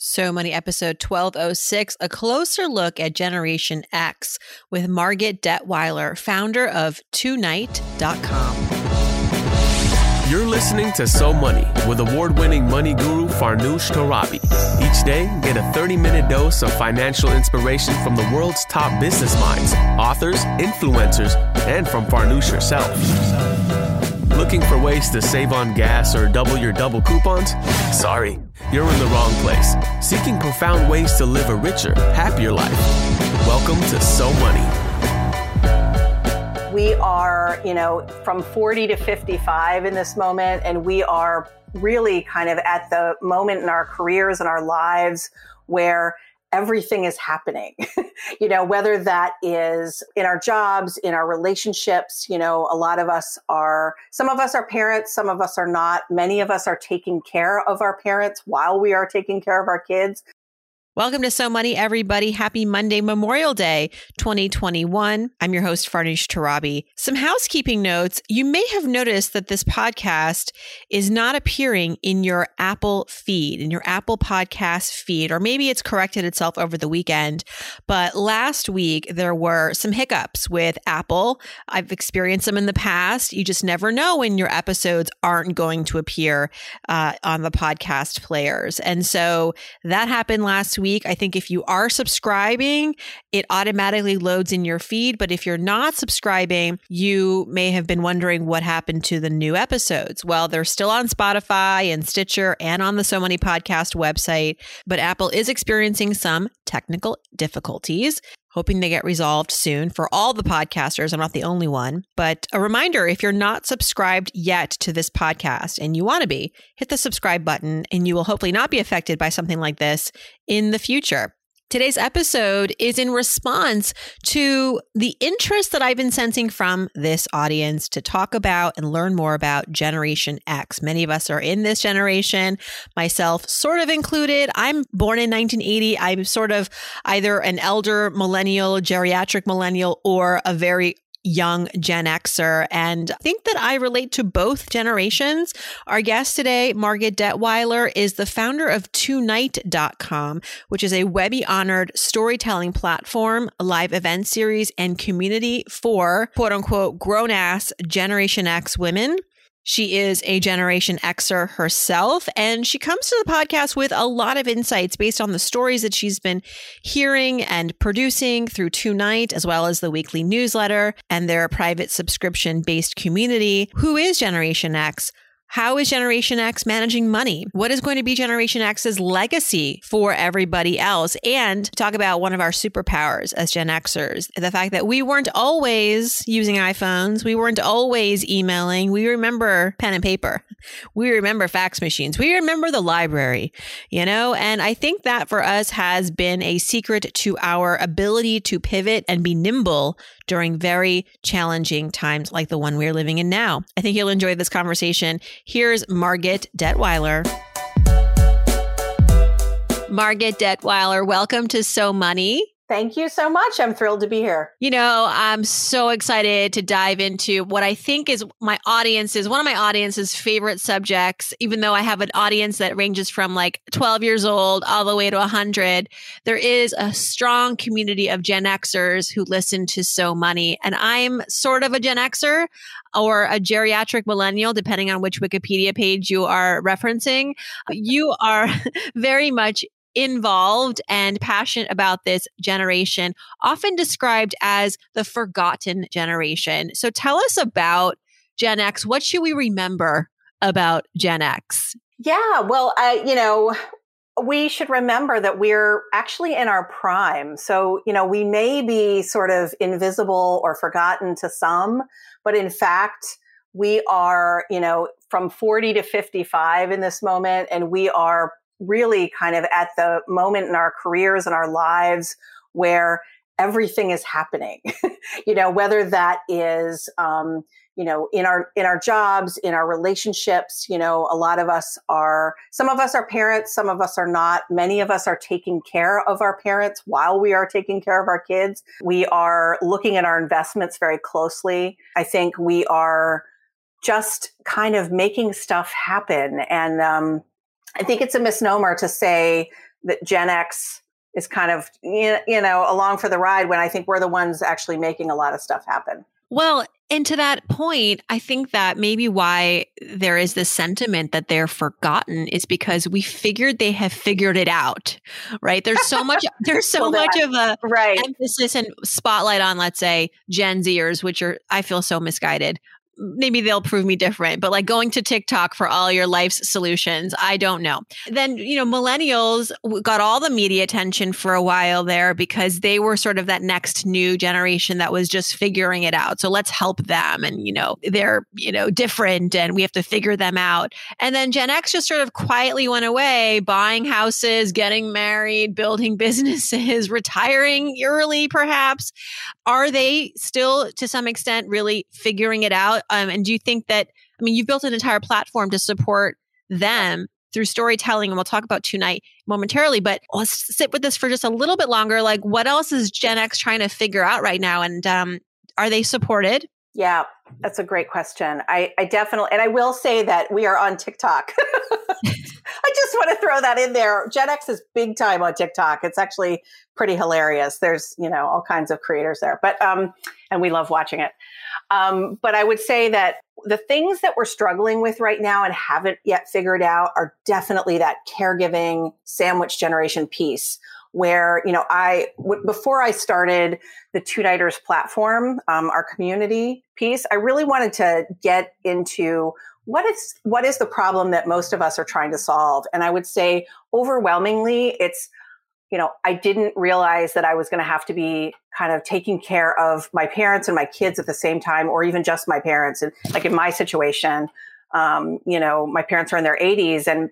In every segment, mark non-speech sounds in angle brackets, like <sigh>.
So Money episode 1206, a closer look at Generation X with Margit Detweiler, founder of TueNight.com. You're listening to So Money with award winning money guru Farnoosh Torabi. Each day, get a 30 minute dose of financial inspiration from the world's top business minds, authors, influencers, and from Farnoosh herself. Looking for ways to save on gas or double your double coupons? Sorry, you're in the wrong place. Seeking profound ways to live a richer, happier life. Welcome to So Money. We are, you know, from 40 to 55 in this moment, and we are really kind of at the moment in our careers and our lives where everything is happening. <laughs> you know, whether that is in our jobs, in our relationships, you know, a lot of us are, some of us are parents, some of us are not. Many of us are taking care of our parents while we are taking care of our kids. Welcome to So Money, everybody. Happy Monday, Memorial Day 2021. I'm your host, Farnoosh Torabi. Some housekeeping notes. You may have noticed that this podcast is not appearing in your Apple feed, in your Apple podcast feed, or maybe it's corrected itself over the weekend. But last week, there were some hiccups with Apple. I've experienced them in the past. You just never know when your episodes aren't going to appear uh, on the podcast players. And so that happened last week week. I think if you are subscribing, it automatically loads in your feed. But if you're not subscribing, you may have been wondering what happened to the new episodes. Well, they're still on Spotify and Stitcher and on the So Money Podcast website, but Apple is experiencing some technical difficulties hoping they get resolved soon for all the podcasters. I'm not the only one. But a reminder if you're not subscribed yet to this podcast and you want to be, hit the subscribe button and you will hopefully not be affected by something like this in the future. Today's episode is in response to the interest that I've been sensing from this audience to talk about and learn more about Generation X. Many of us are in this generation, myself sort of included. I'm born in 1980. I'm sort of either an elder millennial, geriatric millennial, or a very young Gen Xer and I think that I relate to both generations. Our guest today, Margit Detweiler, is the founder of TueNight.com, which is a Webby honored storytelling platform, live event series, and community for quote unquote grown ass Generation X women. She is a Generation Xer herself, and she comes to the podcast with a lot of insights based on the stories that she's been hearing and producing through TueNight, as well as the weekly newsletter and their private subscription based community. Who is Generation X? How is Generation X managing money? What is going to be Generation X's legacy for everybody else? And talk about one of our superpowers as Gen Xers the fact that we weren't always using iPhones, we weren't always emailing. We remember pen and paper, we remember fax machines, we remember the library, you know? And I think that for us has been a secret to our ability to pivot and be nimble during very challenging times like the one we're living in now. I think you'll enjoy this conversation. Here's Margit Detweiler. Margit Detweiler, welcome to So Money. Thank you so much. I'm thrilled to be here. You know, I'm so excited to dive into what I think is my audience is one of my audience's favorite subjects, even though I have an audience that ranges from like 12 years old all the way to 100. There is a strong community of Gen Xers who listen to So Money. And I'm sort of a Gen Xer or a geriatric millennial, depending on which Wikipedia page you are referencing. You are <laughs> very much involved and passionate about this generation, often described as the forgotten generation. So tell us about Gen X. What should we remember about Gen X? Yeah, well, I, you know, we should remember that we're actually in our prime. So, you know, we may be sort of invisible or forgotten to some, but in fact, we are, you know, from 40 to 55 in this moment, and we are really kind of at the moment in our careers and our lives where everything is happening. <laughs> You know whether that is um, you know in our in our jobs in our relationships you know a lot of us are some of us are parents some of us are not. Many of us are taking care of our parents while we are taking care of our kids. We are looking at our investments very closely. I think we are just kind of making stuff happen and um, I think it's a misnomer to say that Gen X is kind of you know along for the ride when I think we're the ones actually making a lot of stuff happen. Well, and to that point, I think that maybe why there is this sentiment that they're forgotten is because we figured they have figured it out, right? There's so much, <laughs> there's so well, much of a right. emphasis and spotlight on, let's say, Gen Zers, which are I feel so misguided maybe they'll prove me different, but like going to TikTok for all your life's solutions, I don't know. Then, you know, millennials got all the media attention for a while there because they were sort of that next new generation that was just figuring it out. So let's help them. And, you know, they're, you know, different and we have to figure them out. And then Gen X just sort of quietly went away, buying houses, getting married, building <laughs> businesses, retiring early, perhaps. Are they still, to some extent, really figuring it out? Um, and do you think that, I mean, you've built an entire platform to support them through storytelling, and we'll talk about TueNight momentarily, but let's sit with this for just a little bit longer. Like, what else is Gen X trying to figure out right now? And um, are they supported? Yeah, that's a great question. I, I definitely, and I will say that we are on TikTok. <laughs> I just want to throw that in there. Gen X is big time on TikTok. It's actually pretty hilarious. There's, you know, all kinds of creators there, but, um, and we love watching it. Um, but I would say that the things that we're struggling with right now and haven't yet figured out are definitely that caregiving sandwich generation piece where you know I w- before I started the TueNighters platform, um, our community piece, I really wanted to get into what is what is the problem that most of us are trying to solve, and I would say overwhelmingly, it's you know I didn't realize that I was going to have to be kind of taking care of my parents and my kids at the same time, or even just my parents, and like in my situation. Um, you know, my parents are in their 80s, and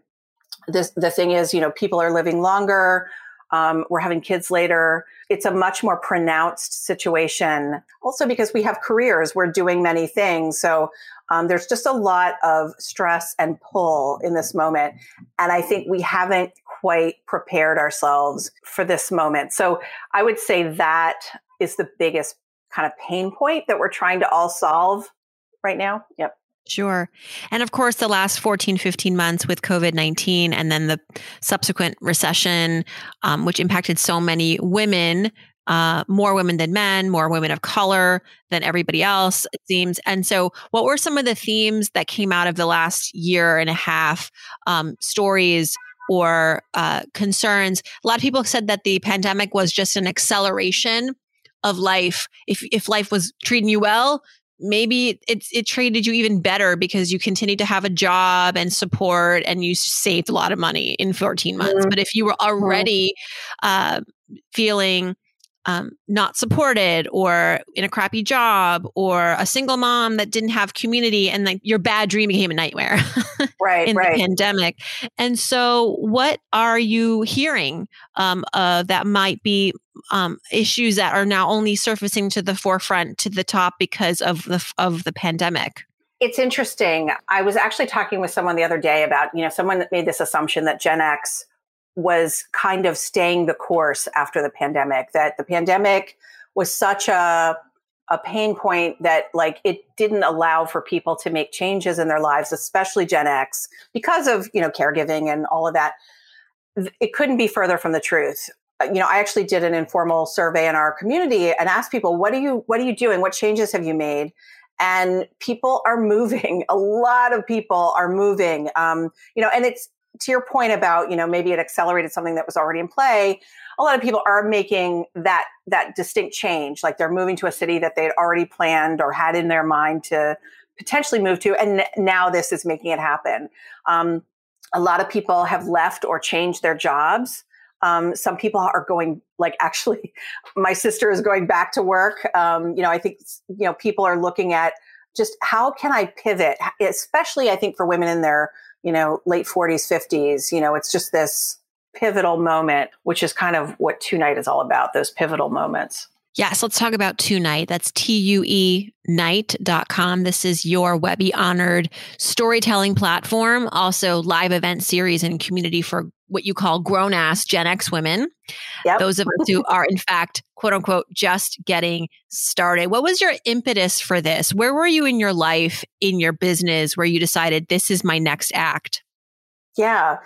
this the thing is, you know, people are living longer um, we're having kids later. It's a much more pronounced situation. Also, because we have careers, we're doing many things. So um, there's just a lot of stress and pull in this moment. And I think we haven't quite prepared ourselves for this moment. So I would say that is the biggest kind of pain point that we're trying to all solve right now. Yep. Sure. And of course, the last 14, 15 months with COVID 19 and then the subsequent recession, um, which impacted so many women, uh, more women than men, more women of color than everybody else, it seems. And so, what were some of the themes that came out of the last year and a half um, stories? Or uh, concerns. A lot of people said that the pandemic was just an acceleration of life. If if life was treating you well, maybe it, it treated you even better because you continued to have a job and support and you saved a lot of money in 14 months. Mm-hmm. But if you were mm-hmm. already uh, feeling um, not supported or in a crappy job or a single mom that didn't have community and like your bad dream became a nightmare <laughs> right in right. the pandemic. And so what are you hearing um, uh, that might be um, issues that are now only surfacing to the forefront to the top because of the of the pandemic? It's interesting. I was actually talking with someone the other day about you know someone that made this assumption that gen x was kind of staying the course after the pandemic, that the pandemic was such a a pain point that like it didn't allow for people to make changes in their lives especially gen x because of you know caregiving and all of that. It couldn't be further from the truth. Uh, you know i actually did an informal survey in our community and asked people what are you what are you doing what changes have you made? And people are <laughs> moving. A lot of people are moving. Um, you know and it's to your point about you know maybe it accelerated something that was already in play a lot of people are making that that distinct change like they're moving to a city that they'd already planned or had in their mind to potentially move to and now this is making it happen. Um, a lot of people have left or changed their jobs. Um, some people are going like actually <laughs> my sister is going back to work. Um, you know i think you know people are looking at just how can i pivot especially i think for women in their you know, late 40s, 50s. You know, it's just this pivotal moment, which is kind of what TueNight is all about, those pivotal moments. Yes, let's talk about TueNight. That's T U E night.com. This is your Webby honored storytelling platform, also live event series and community for what you call grown ass Gen X women. Yep. Those of us who are, in fact, quote unquote, just getting started. What was your impetus for this? Where were you in your life, in your business, where you decided this is my next act? Yeah.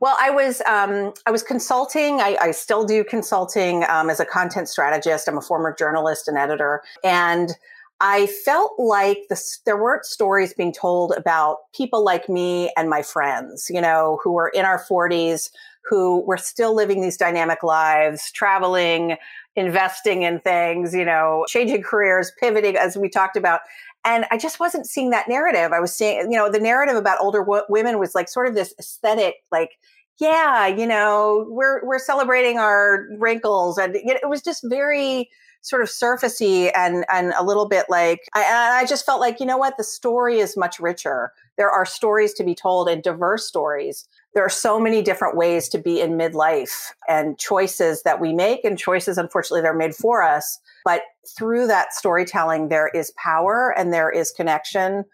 Well, I was um, I was consulting. I, I still do consulting um, as a content strategist. I'm a former journalist and editor, and I felt like there weren't stories being told about people like me and my friends, you know, who were in our 40s, who were still living these dynamic lives, traveling, investing in things, you know, changing careers, pivoting, as we talked about. And I just wasn't seeing that narrative. I was seeing, you know, the narrative about older w- women was like sort of this aesthetic, like, yeah, you know, we're we're celebrating our wrinkles, and it was just very sort of surfacey and and a little bit like I, I just felt like you know what? The story is much richer. There are stories to be told and diverse stories. There are so many different ways to be in midlife and choices that we make and choices unfortunately they're made for us but through that storytelling there is power and there is connection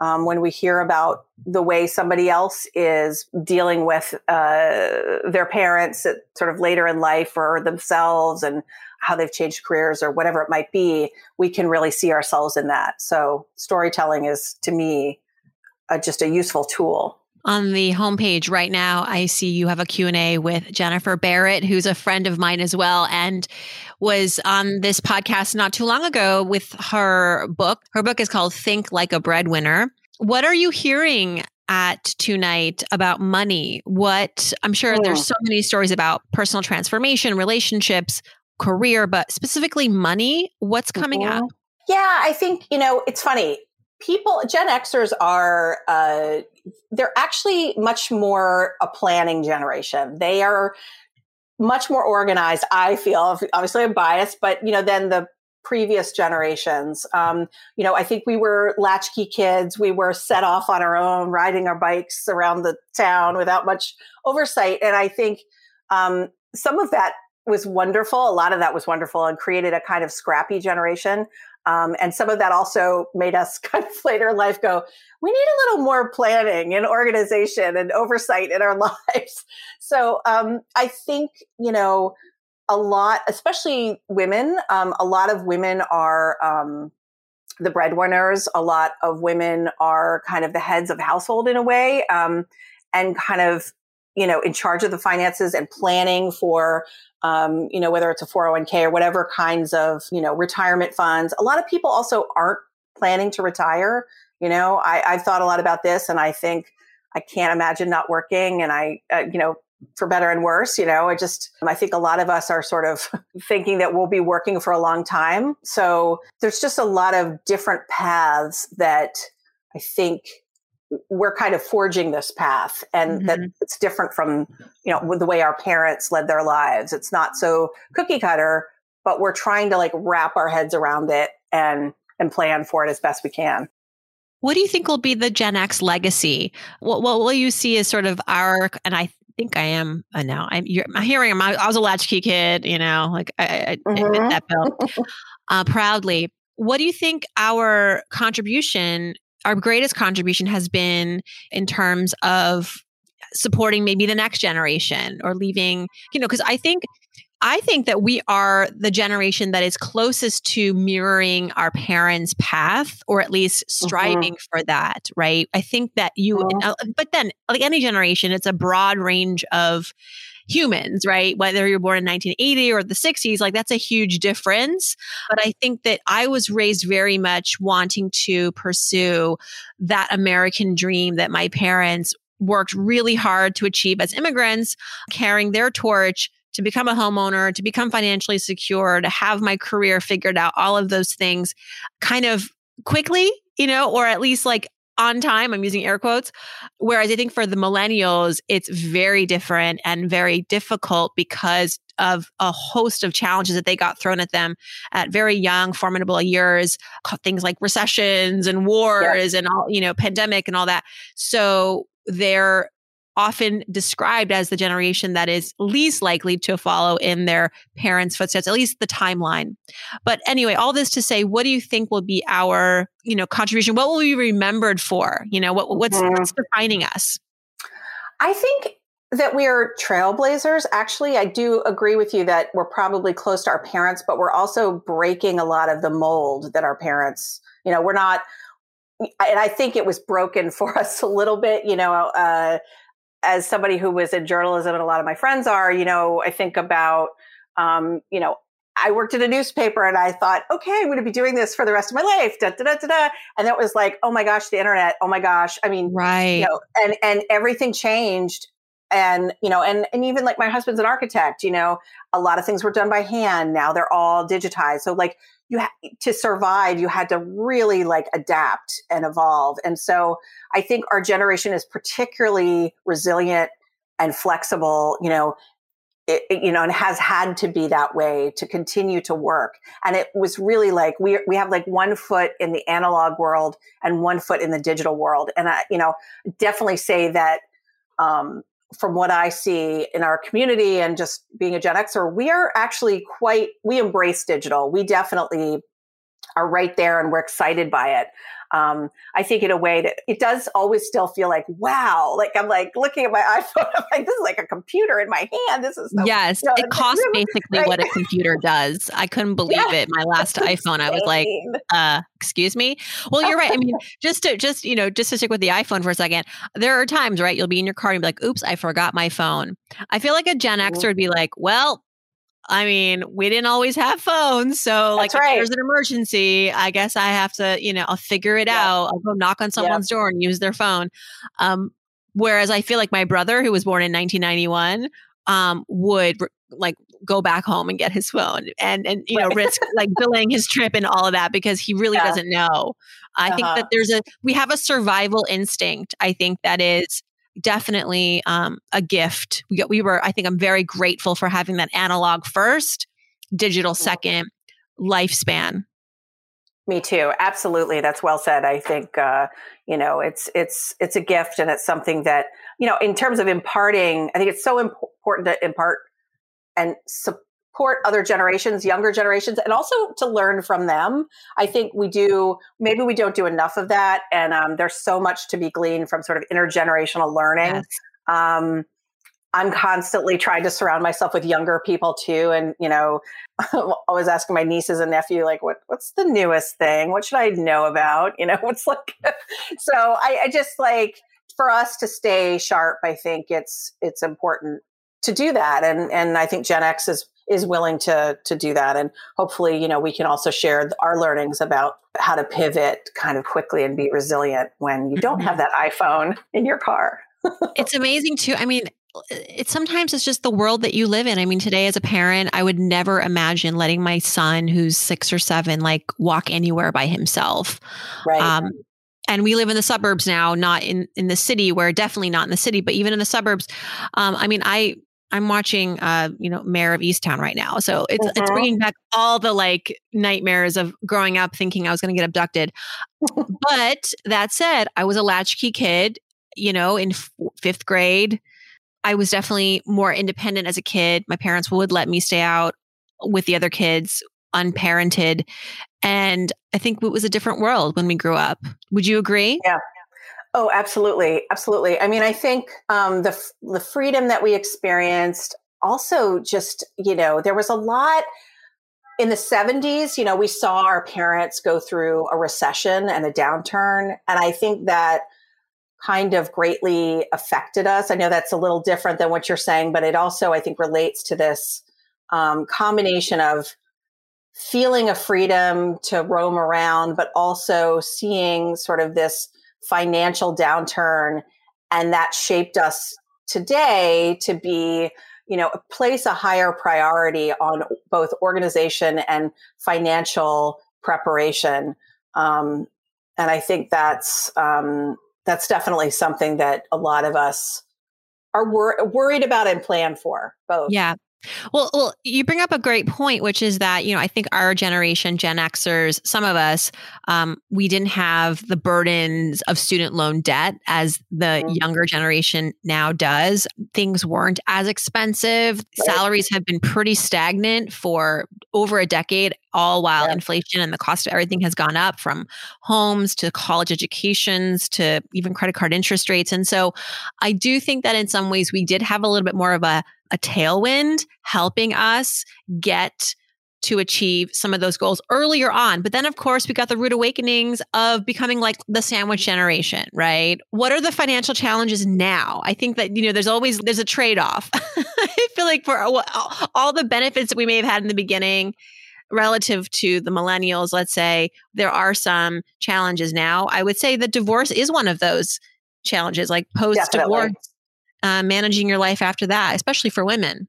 um, when we hear about the way somebody else is dealing with uh, their parents at sort of later in life or themselves and how they've changed careers or whatever it might be, we can really see ourselves in that. So storytelling is to me uh, just a useful tool on the homepage right now i see you have a q&a with jennifer barrett who's a friend of mine as well and was on this podcast not too long ago with her book her book is called think like a breadwinner what are you hearing at TueNight about money what i'm sure there's hmm. so many stories about personal transformation relationships career, but specifically money? What's coming mm-hmm. up? Yeah, I think, you know, it's funny. People, Gen Xers are, uh, they're actually much more a planning generation. They are much more organized, I feel. Obviously, I'm biased, but, you know, than the previous generations. Um, you know, I think we were latchkey kids. We were set off on our own, riding our bikes around the town without much oversight. And I think um, some of that was wonderful. A lot of that was wonderful and created a kind of scrappy generation. Um, and some of that also made us <laughs> kind of later in life go, we need a little more planning and organization and oversight in our <laughs> lives. So um, I think, you know, a lot, especially women, um, a lot of women are um, the breadwinners. A lot of women are kind of the heads of household in a way um, and kind of you know, in charge of the finances and planning for um, you know, whether it's a 401k or whatever kinds of, you know, retirement funds. A lot of people also aren't planning to retire. You know, I, I've thought a lot about this and I think I can't imagine not working. And I, uh, you know, for better and worse, you know, I just, I think a lot of us are sort of <laughs> thinking that we'll be working for a long time. So there's just a lot of different paths that I think we're kind of forging this path and mm-hmm. that it's different from you know the way our parents led their lives it's not so cookie cutter but we're trying to like wrap our heads around it and and plan for it as best we can what do you think will be the gen x legacy what, what will you see as sort of our and i think I am uh, now. I'm, you're, I'm hearing him. I, I, was a latchkey kid, you know, like I, I mm-hmm. admit that, Bill, uh, proudly. What do you think our contribution our greatest contribution has been in terms of supporting maybe the next generation or leaving, you know, because I think I think that we are the generation that is closest to mirroring our parents' path or at least mm-hmm. striving mm-hmm. for that, right? I think that you, mm-hmm. but then, like any generation, it's a broad range of humans, right? Whether you're born in 1980 or the 60s, like that's a huge difference. But I think that I was raised very much wanting to pursue that American dream that my parents worked really hard to achieve as immigrants, carrying their torch to become a homeowner, to become financially secure, to have my career figured out, all of those things kind of quickly, you know, or at least like on time. I'm using air quotes. Whereas I think for the millennials, it's very different and very difficult because of a host of challenges that they got thrown at them at very young, formidable years, things like recessions and wars yeah. and all, you know, pandemic and all that. So they're often described as the generation that is least likely to follow in their parents' footsteps, at least the timeline. But anyway, all this to say, what do you think will be our, you know, contribution? What will we be remembered for? You know, what, what's, mm-hmm. what's defining us? I think that we are trailblazers. Actually, I do agree with you that we're probably close to our parents, but we're also breaking a lot of the mold that our parents, you know, we're not, and I think it was broken <laughs> for us a little bit, you know, uh, as somebody who was in journalism and a lot of my friends are, you know, I think about, um, you know, I worked at a newspaper and I thought, okay, I'm going to be doing this for the rest of my life. Da, da, da, da, da. And that was like, oh my gosh, the internet. Oh my gosh. I mean, right. You know, and, and everything changed. And, you know, and, and even like my husband's an architect, you know, a lot of things were done by hand. Now they're all digitized. So like you ha- to survive, you had to really like adapt and evolve. And so I think our generation is particularly resilient and flexible, you know, it, it, you know, and has had to be that way to continue to work. And it was really like we we have like one foot in the analog world and one foot in the digital world. And I, you know, definitely say that um, from what I see in our community and just being a Gen Xer, we are actually quite we embrace digital. We definitely are right there and we're excited by it um, I think in a way that it does always still feel like, wow, like I'm like looking at my <laughs> iPhone, I'm like, this is like a computer in my hand. This is so, yes, you know, it costs <laughs> basically right? what a computer does. I couldn't believe yeah. it. My last <laughs> iPhone, I was like, uh, excuse me. Well, you're right. I mean, just to just you know, just to stick with the iPhone for a second, there are times, right? You'll be in your car and be like, oops, I forgot my phone. I feel like a Gen Xer mm-hmm. would be like, well, I mean, we didn't always have phones. So, like, right. if there's an emergency, I guess I have to, you know, I'll figure it yeah. out. I'll go knock on someone's yeah. door and use their phone. Um, whereas I feel like my brother, who was born in 1991, um, would like go back home and get his phone and and you know risk like delaying his trip and all of that because he really yeah. doesn't know. I uh-huh. think that there's a we have a survival instinct. I think that is definitely um, a gift. We, we were, I think I'm very grateful for having that analog first, digital second lifespan. Me too. Absolutely. That's well said. I think, uh, you know, it's, it's, it's a gift and it's something that, you know, in terms of imparting, I think it's so imp- important to impart and support support other generations, younger generations, and also to learn from them. I think we do, maybe we don't do enough of that. And um, there's so much to be gleaned from sort of intergenerational learning. Yes. Um, I'm constantly trying to surround myself with younger people too. And, you know, <laughs> always asking my nieces and nephew, like, what, what's the newest thing? What should I know about? <laughs> You know, what's like, <laughs> so I, I just like, for us to stay sharp, I think it's, it's important to do that. And, and I think Gen X is is willing to to do that and hopefully you know we can also share our learnings about how to pivot kind of quickly and be resilient when you don't have mm-hmm. that iphone in your car <laughs> it's amazing too i mean it's sometimes it's just the world that you live in. I mean, today as a parent, I would never imagine letting my son, who's six or seven, like walk anywhere by himself. Right. Um, and we live in the suburbs now, not in in the city. Where definitely not in the city, but even in the suburbs. Um, I mean, I I'm watching, uh, you know, Mare of Easttown right now. So it's it's uh-huh. bringing back all the like nightmares of growing up thinking I was going to get abducted. <laughs> but that said, I was a latchkey kid. You know, in f- fifth grade, I was definitely more independent as a kid. My parents would let me stay out with the other kids, unparented, and I think it was a different world when we grew up. Would you agree? Yeah, Oh, absolutely, absolutely. I mean, I think um, the the freedom that we experienced, also just you know, there was a lot in the 70s. You know, we saw our parents go through a recession and a downturn, and I think that kind of greatly affected us. I know that's a little different than what you're saying, but it also I think relates to this um, combination of feeling a freedom to roam around, but also seeing sort of this financial downturn and that shaped us today to be you know place a higher priority on both organization and financial preparation. Um, and i think that's um, that's definitely something that a lot of us are wor- worried about and plan for both. Yeah well, well, you bring up a great point, which is that you know I think our generation, Gen Xers, some of us, um, we didn't have the burdens of student loan debt as the mm-hmm. younger generation now does. Things weren't as expensive. Right. Salaries have been pretty stagnant for over a decade, all while yeah. inflation and the cost of everything has gone up, from homes to college educations to even credit card interest rates. And so, I do think that in some ways we did have a little bit more of a a tailwind helping us get to achieve some of those goals earlier on. But then, of course, we got the rude awakenings of becoming like the sandwich generation, right? What are the financial challenges now? I think that, you know, there's always, there's a trade-off. <laughs> I feel like for all the benefits that we may have had in the beginning, relative to the millennials, let's say there are some challenges now. I would say that divorce is one of those challenges, like post divorce, uh, managing your life after that, especially for women.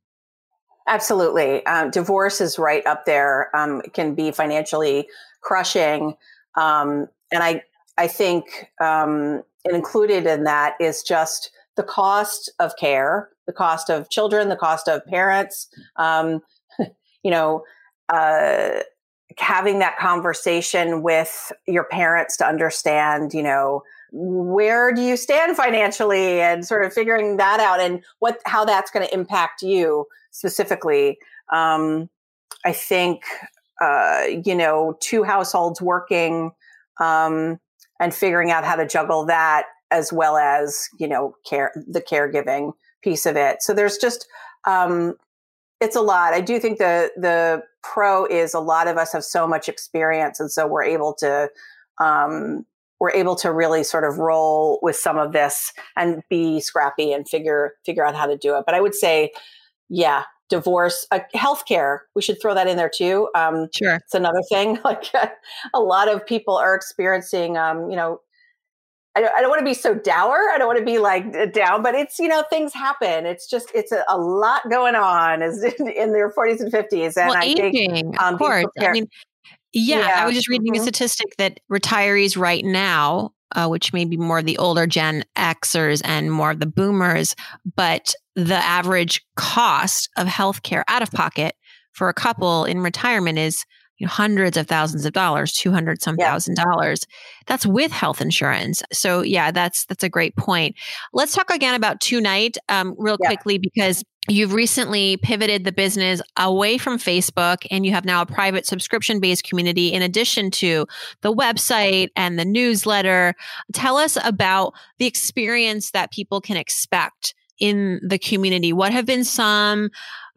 Absolutely. Um, divorce is right up there. Um, it can be financially crushing. Um, and I, I think um, included in that is just the cost of care, the cost of children, the cost of parents. Um, <laughs> you know, uh, having that conversation with your parents to understand, you know, where do you stand financially and sort of figuring that out and what how that's going to impact you specifically? Um, i think uh, you know two households working um, and figuring out how to juggle that as well as you know care the caregiving piece of it. So there's just um, it's a lot. I do think the the pro is a lot of us have so much experience and so we're able to um, we're able to really sort of roll with some of this and be scrappy and figure figure out how to do it but i would say yeah divorce uh, healthcare we should throw that in there too um, sure it's another thing <laughs> like a lot of people are experiencing um, you know I don't, I don't want to be so dour. I don't want to be like down, but it's, you know, things happen. It's just, it's a, a lot going on is <laughs> in, in, their 40s and 50s. And well, I aging, think, um, of course. I mean, yeah, yeah, I was just reading mm-hmm. a statistic that retirees right now, uh, which may be more of the older Gen Xers and more of the boomers, but the average cost of healthcare out of pocket for a couple in retirement is you know, hundreds of thousands of dollars, 200 some yeah. thousand dollars. That's with health insurance. So yeah, that's, that's a great point. Let's talk again about TueNight um, real yeah. quickly because you've recently pivoted the business away from Facebook and you have now a private subscription based community in addition to the website and the newsletter. Tell us about the experience that people can expect in the community. What have been some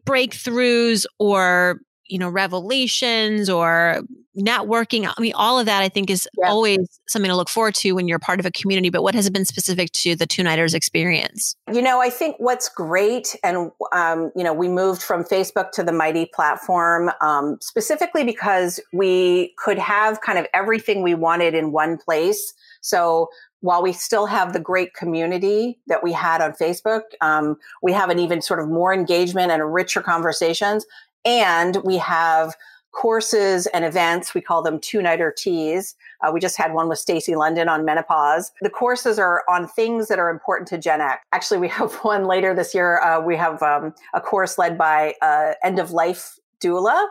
breakthroughs or you know, revelations or networking. I mean, all of that I think is yeah. always something to look forward to when you're part of a community. But what has it been specific to the TueNighters experience? You know, I think what's great, and, um, you know, we moved from Facebook to the Mighty platform um, specifically because we could have kind of everything we wanted in one place. So while we still have the great community that we had on Facebook, um, we have an even sort of more engagement and richer conversations. And we have courses and events. We call them TueNighter teas. Uh, we just had one with Stacy London on menopause. The courses are on things that are important to Gen X. Actually, we have <laughs> one later this year. Uh, we have um, a course led by uh, end of life doula.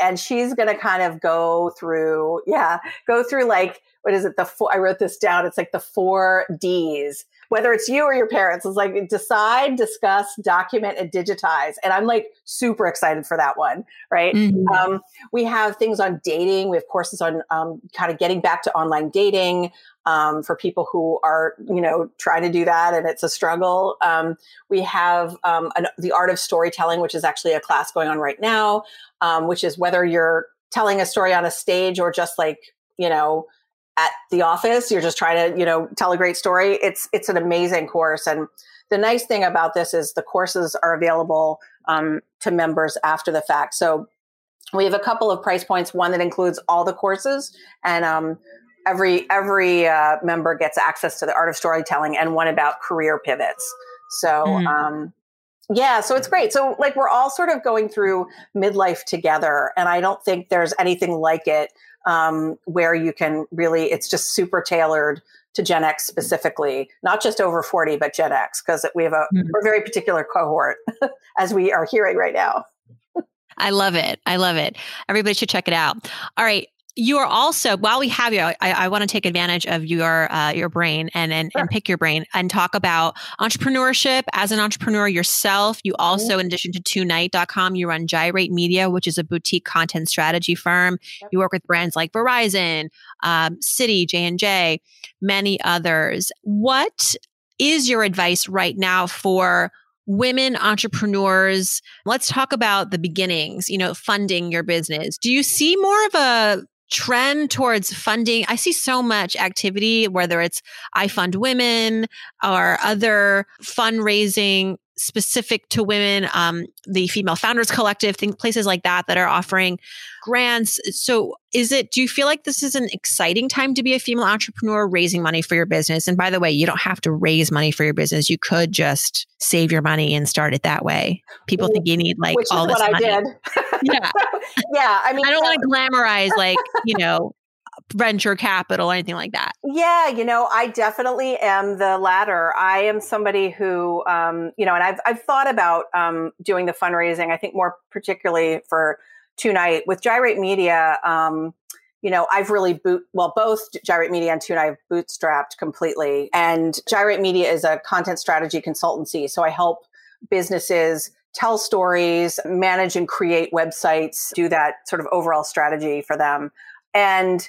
And she's going to kind of go through, yeah, go through like, what is it? The four, I wrote this down. It's like the four D's whether it's you or your parents, it's like decide, discuss, document, and digitize. And I'm like super excited for that one, right? Mm-hmm. Um, we have things on dating. We have courses on um, kind of getting back to online dating um, for people who are, you know, trying to do that and it's a struggle. Um, we have um, an, the art of storytelling, which is actually a class going on right now, um, which is whether you're telling a story on a stage or just like, you know, at the office you're just trying to you know tell a great story it's it's an amazing course and the nice thing about this is the courses are available um, to members after the fact so we have a couple of price points one that includes all the courses and um, every every uh, member gets access to the art of storytelling and one about career pivots so mm. um, yeah, so it's great. So like we're all sort of going through midlife together, and I don't think there's anything like it um, where you can really, it's just super tailored to Gen X specifically, not just over 40, but Gen X, because we have a, mm-hmm. a very particular cohort <laughs> as we are hearing right now. I love it. I love it. Everybody should check it out. All right you are also while we have you i, I want to take advantage of your uh, your brain and and, sure. and pick your brain and talk about entrepreneurship as an entrepreneur yourself you mm-hmm. also mm-hmm. in addition to TueNight.com you run gyrate media which is a boutique content strategy firm yep. you work with brands like verizon um, citi j&j many others what is your advice right now for women entrepreneurs. Let's talk about the beginnings, you know, funding your business. Do you see more of a trend towards funding? I see so much activity, whether it's I Fund Women or other fundraising specific to women, um, the Female Founders Collective, think places like that that are offering grants. So, is it? Do you feel like this is an exciting time to be a female entrepreneur raising money for your business? And by the way, you don't have to raise money for your business. You could just save your money and start it that way. People think you need like Which all is this money. <laughs> Yeah. <laughs> yeah. I mean, I don't want to glamorize like you know venture capital or anything like that. Yeah, you know, I definitely am the latter. I am somebody who, um, you know, and I've I've thought about um, doing the fundraising. I think more particularly for TueNight with Gyrate Media. Um, you know, I've really boot well both Gyrate Media and TueNight I've bootstrapped completely. And Gyrate Media is a content strategy consultancy, so I help businesses tell stories, manage and create websites, do that sort of overall strategy for them. And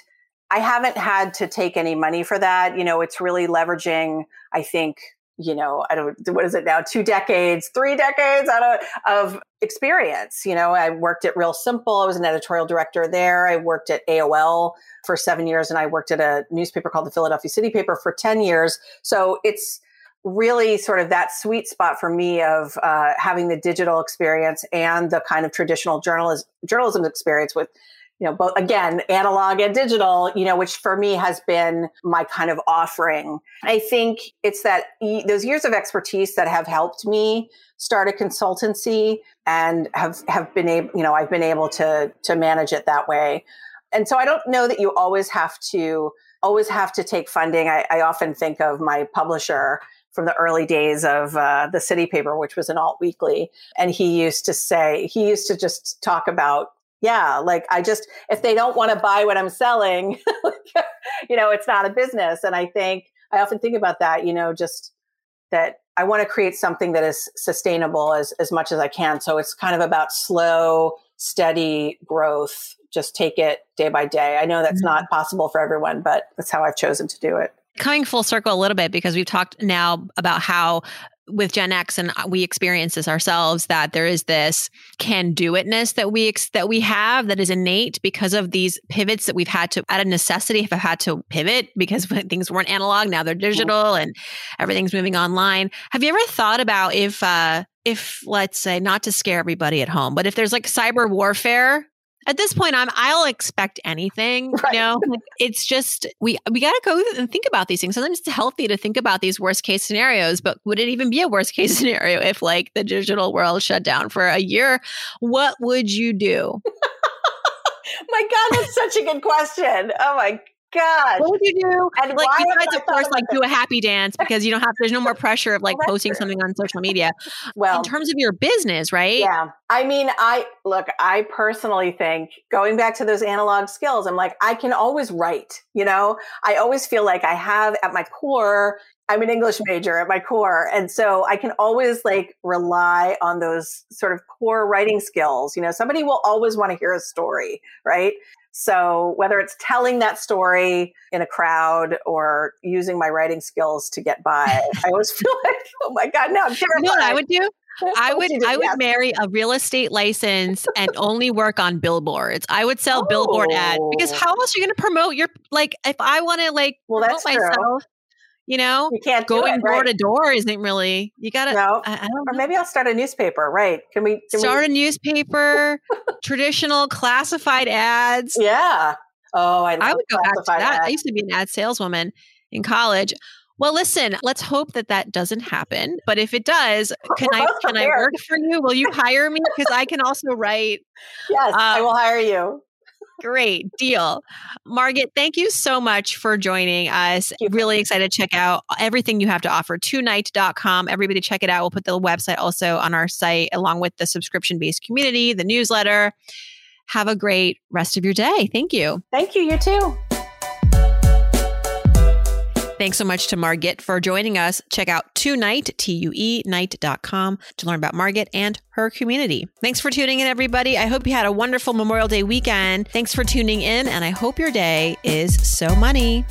I haven't had to take any money for that. You know, it's really leveraging, I think, you know, I don't, what is it now? Two decades, three decades out of, of experience. You know, I worked at Real Simple. I was an editorial director there. I worked at AOL for seven years and I worked at a newspaper called the Philadelphia City Paper for 10 years. So it's, really sort of that sweet spot for me of uh, having the digital experience and the kind of traditional journalism journalism experience with you know both again analog and digital you know which for me has been my kind of offering. I think it's that those years of expertise that have helped me start a consultancy and have have been able you know i've been able to to manage it that way. And so i don't know that you always have to always have to take funding. I, I often think of my publisher from the early days of uh, the city paper, which was an alt weekly. And he used to say, he used to just talk about, yeah, like I just, if they don't want to buy what I'm selling, <laughs> you know, it's not a business. And I think, I often think about that, you know, just that I want to create something that is sustainable as, as much as I can. So it's kind of about slow, steady growth. Just take it day by day. I know that's mm-hmm. not possible for everyone, but that's how I've chosen to do it coming full circle a little bit because we've talked now about how with Gen X and we experience this ourselves that there is this can do itness that we ex- that we have that is innate because of these pivots that we've had to out of necessity have had to pivot because <laughs> things weren't analog now they're digital and everything's moving online. Have you ever thought about if uh if let's say not to scare everybody at home but if there's like cyber warfare at this point i'm i'll expect anything right. you know it's just we we got to go and think about these things. Sometimes it's healthy to think about these worst case scenarios but would it even be a worst case <laughs> scenario if like the digital world shut down for a year? What would you do? <laughs> My god that's such a good question. Oh my God. What would you do? And like you guys, of course, like do a happy dance because you don't have there's no more pressure of like oh, posting true. something on social media. <laughs> Well, in terms of your business, right? Yeah. I mean, I look, I personally think going back to those analog skills, I'm like, I can always write, you know? I always feel like I have at my core, I'm an English major at my core. And so I can always like rely on those sort of core writing skills. You know, somebody will always want to hear a story, right? So whether it's telling that story in a crowd or using my writing skills to get by, I always <laughs> feel like, oh my God, now I'm terrified. You know what I would do? I would I would marry a real estate license and <laughs> only work on billboards. I would sell oh. billboard ads because oh. how else are you going to promote your like if I want to like well, promote myself. You know, you can't going it, door right? to door isn't really. You got to. No, I, I or maybe I'll start a newspaper. Right? Can we can start we? a newspaper? <laughs> traditional classified ads. Yeah. Oh, I, I would go back to that. Ads. I used to be an ad saleswoman in college. Well, listen, let's hope that that doesn't happen. But if it does, <laughs> can I can I work for you? Will you hire me? Because I can also write. <laughs> Yes, um, I will hire you. Great deal. Margit, thank you so much for joining us. Really excited to check out everything you have to offer. TueNight.com. Everybody check it out. We'll put the website also on our site along with the subscription based community, the newsletter. Have a great rest of your day. Thank you. Thank you. You too. Thanks so much to Margit for joining us. Check out TueNight, T-U-E, night.com to learn about Margit and her community. Thanks for tuning in, everybody. I hope you had a wonderful Memorial Day weekend. Thanks for tuning in, and I hope your day is so money.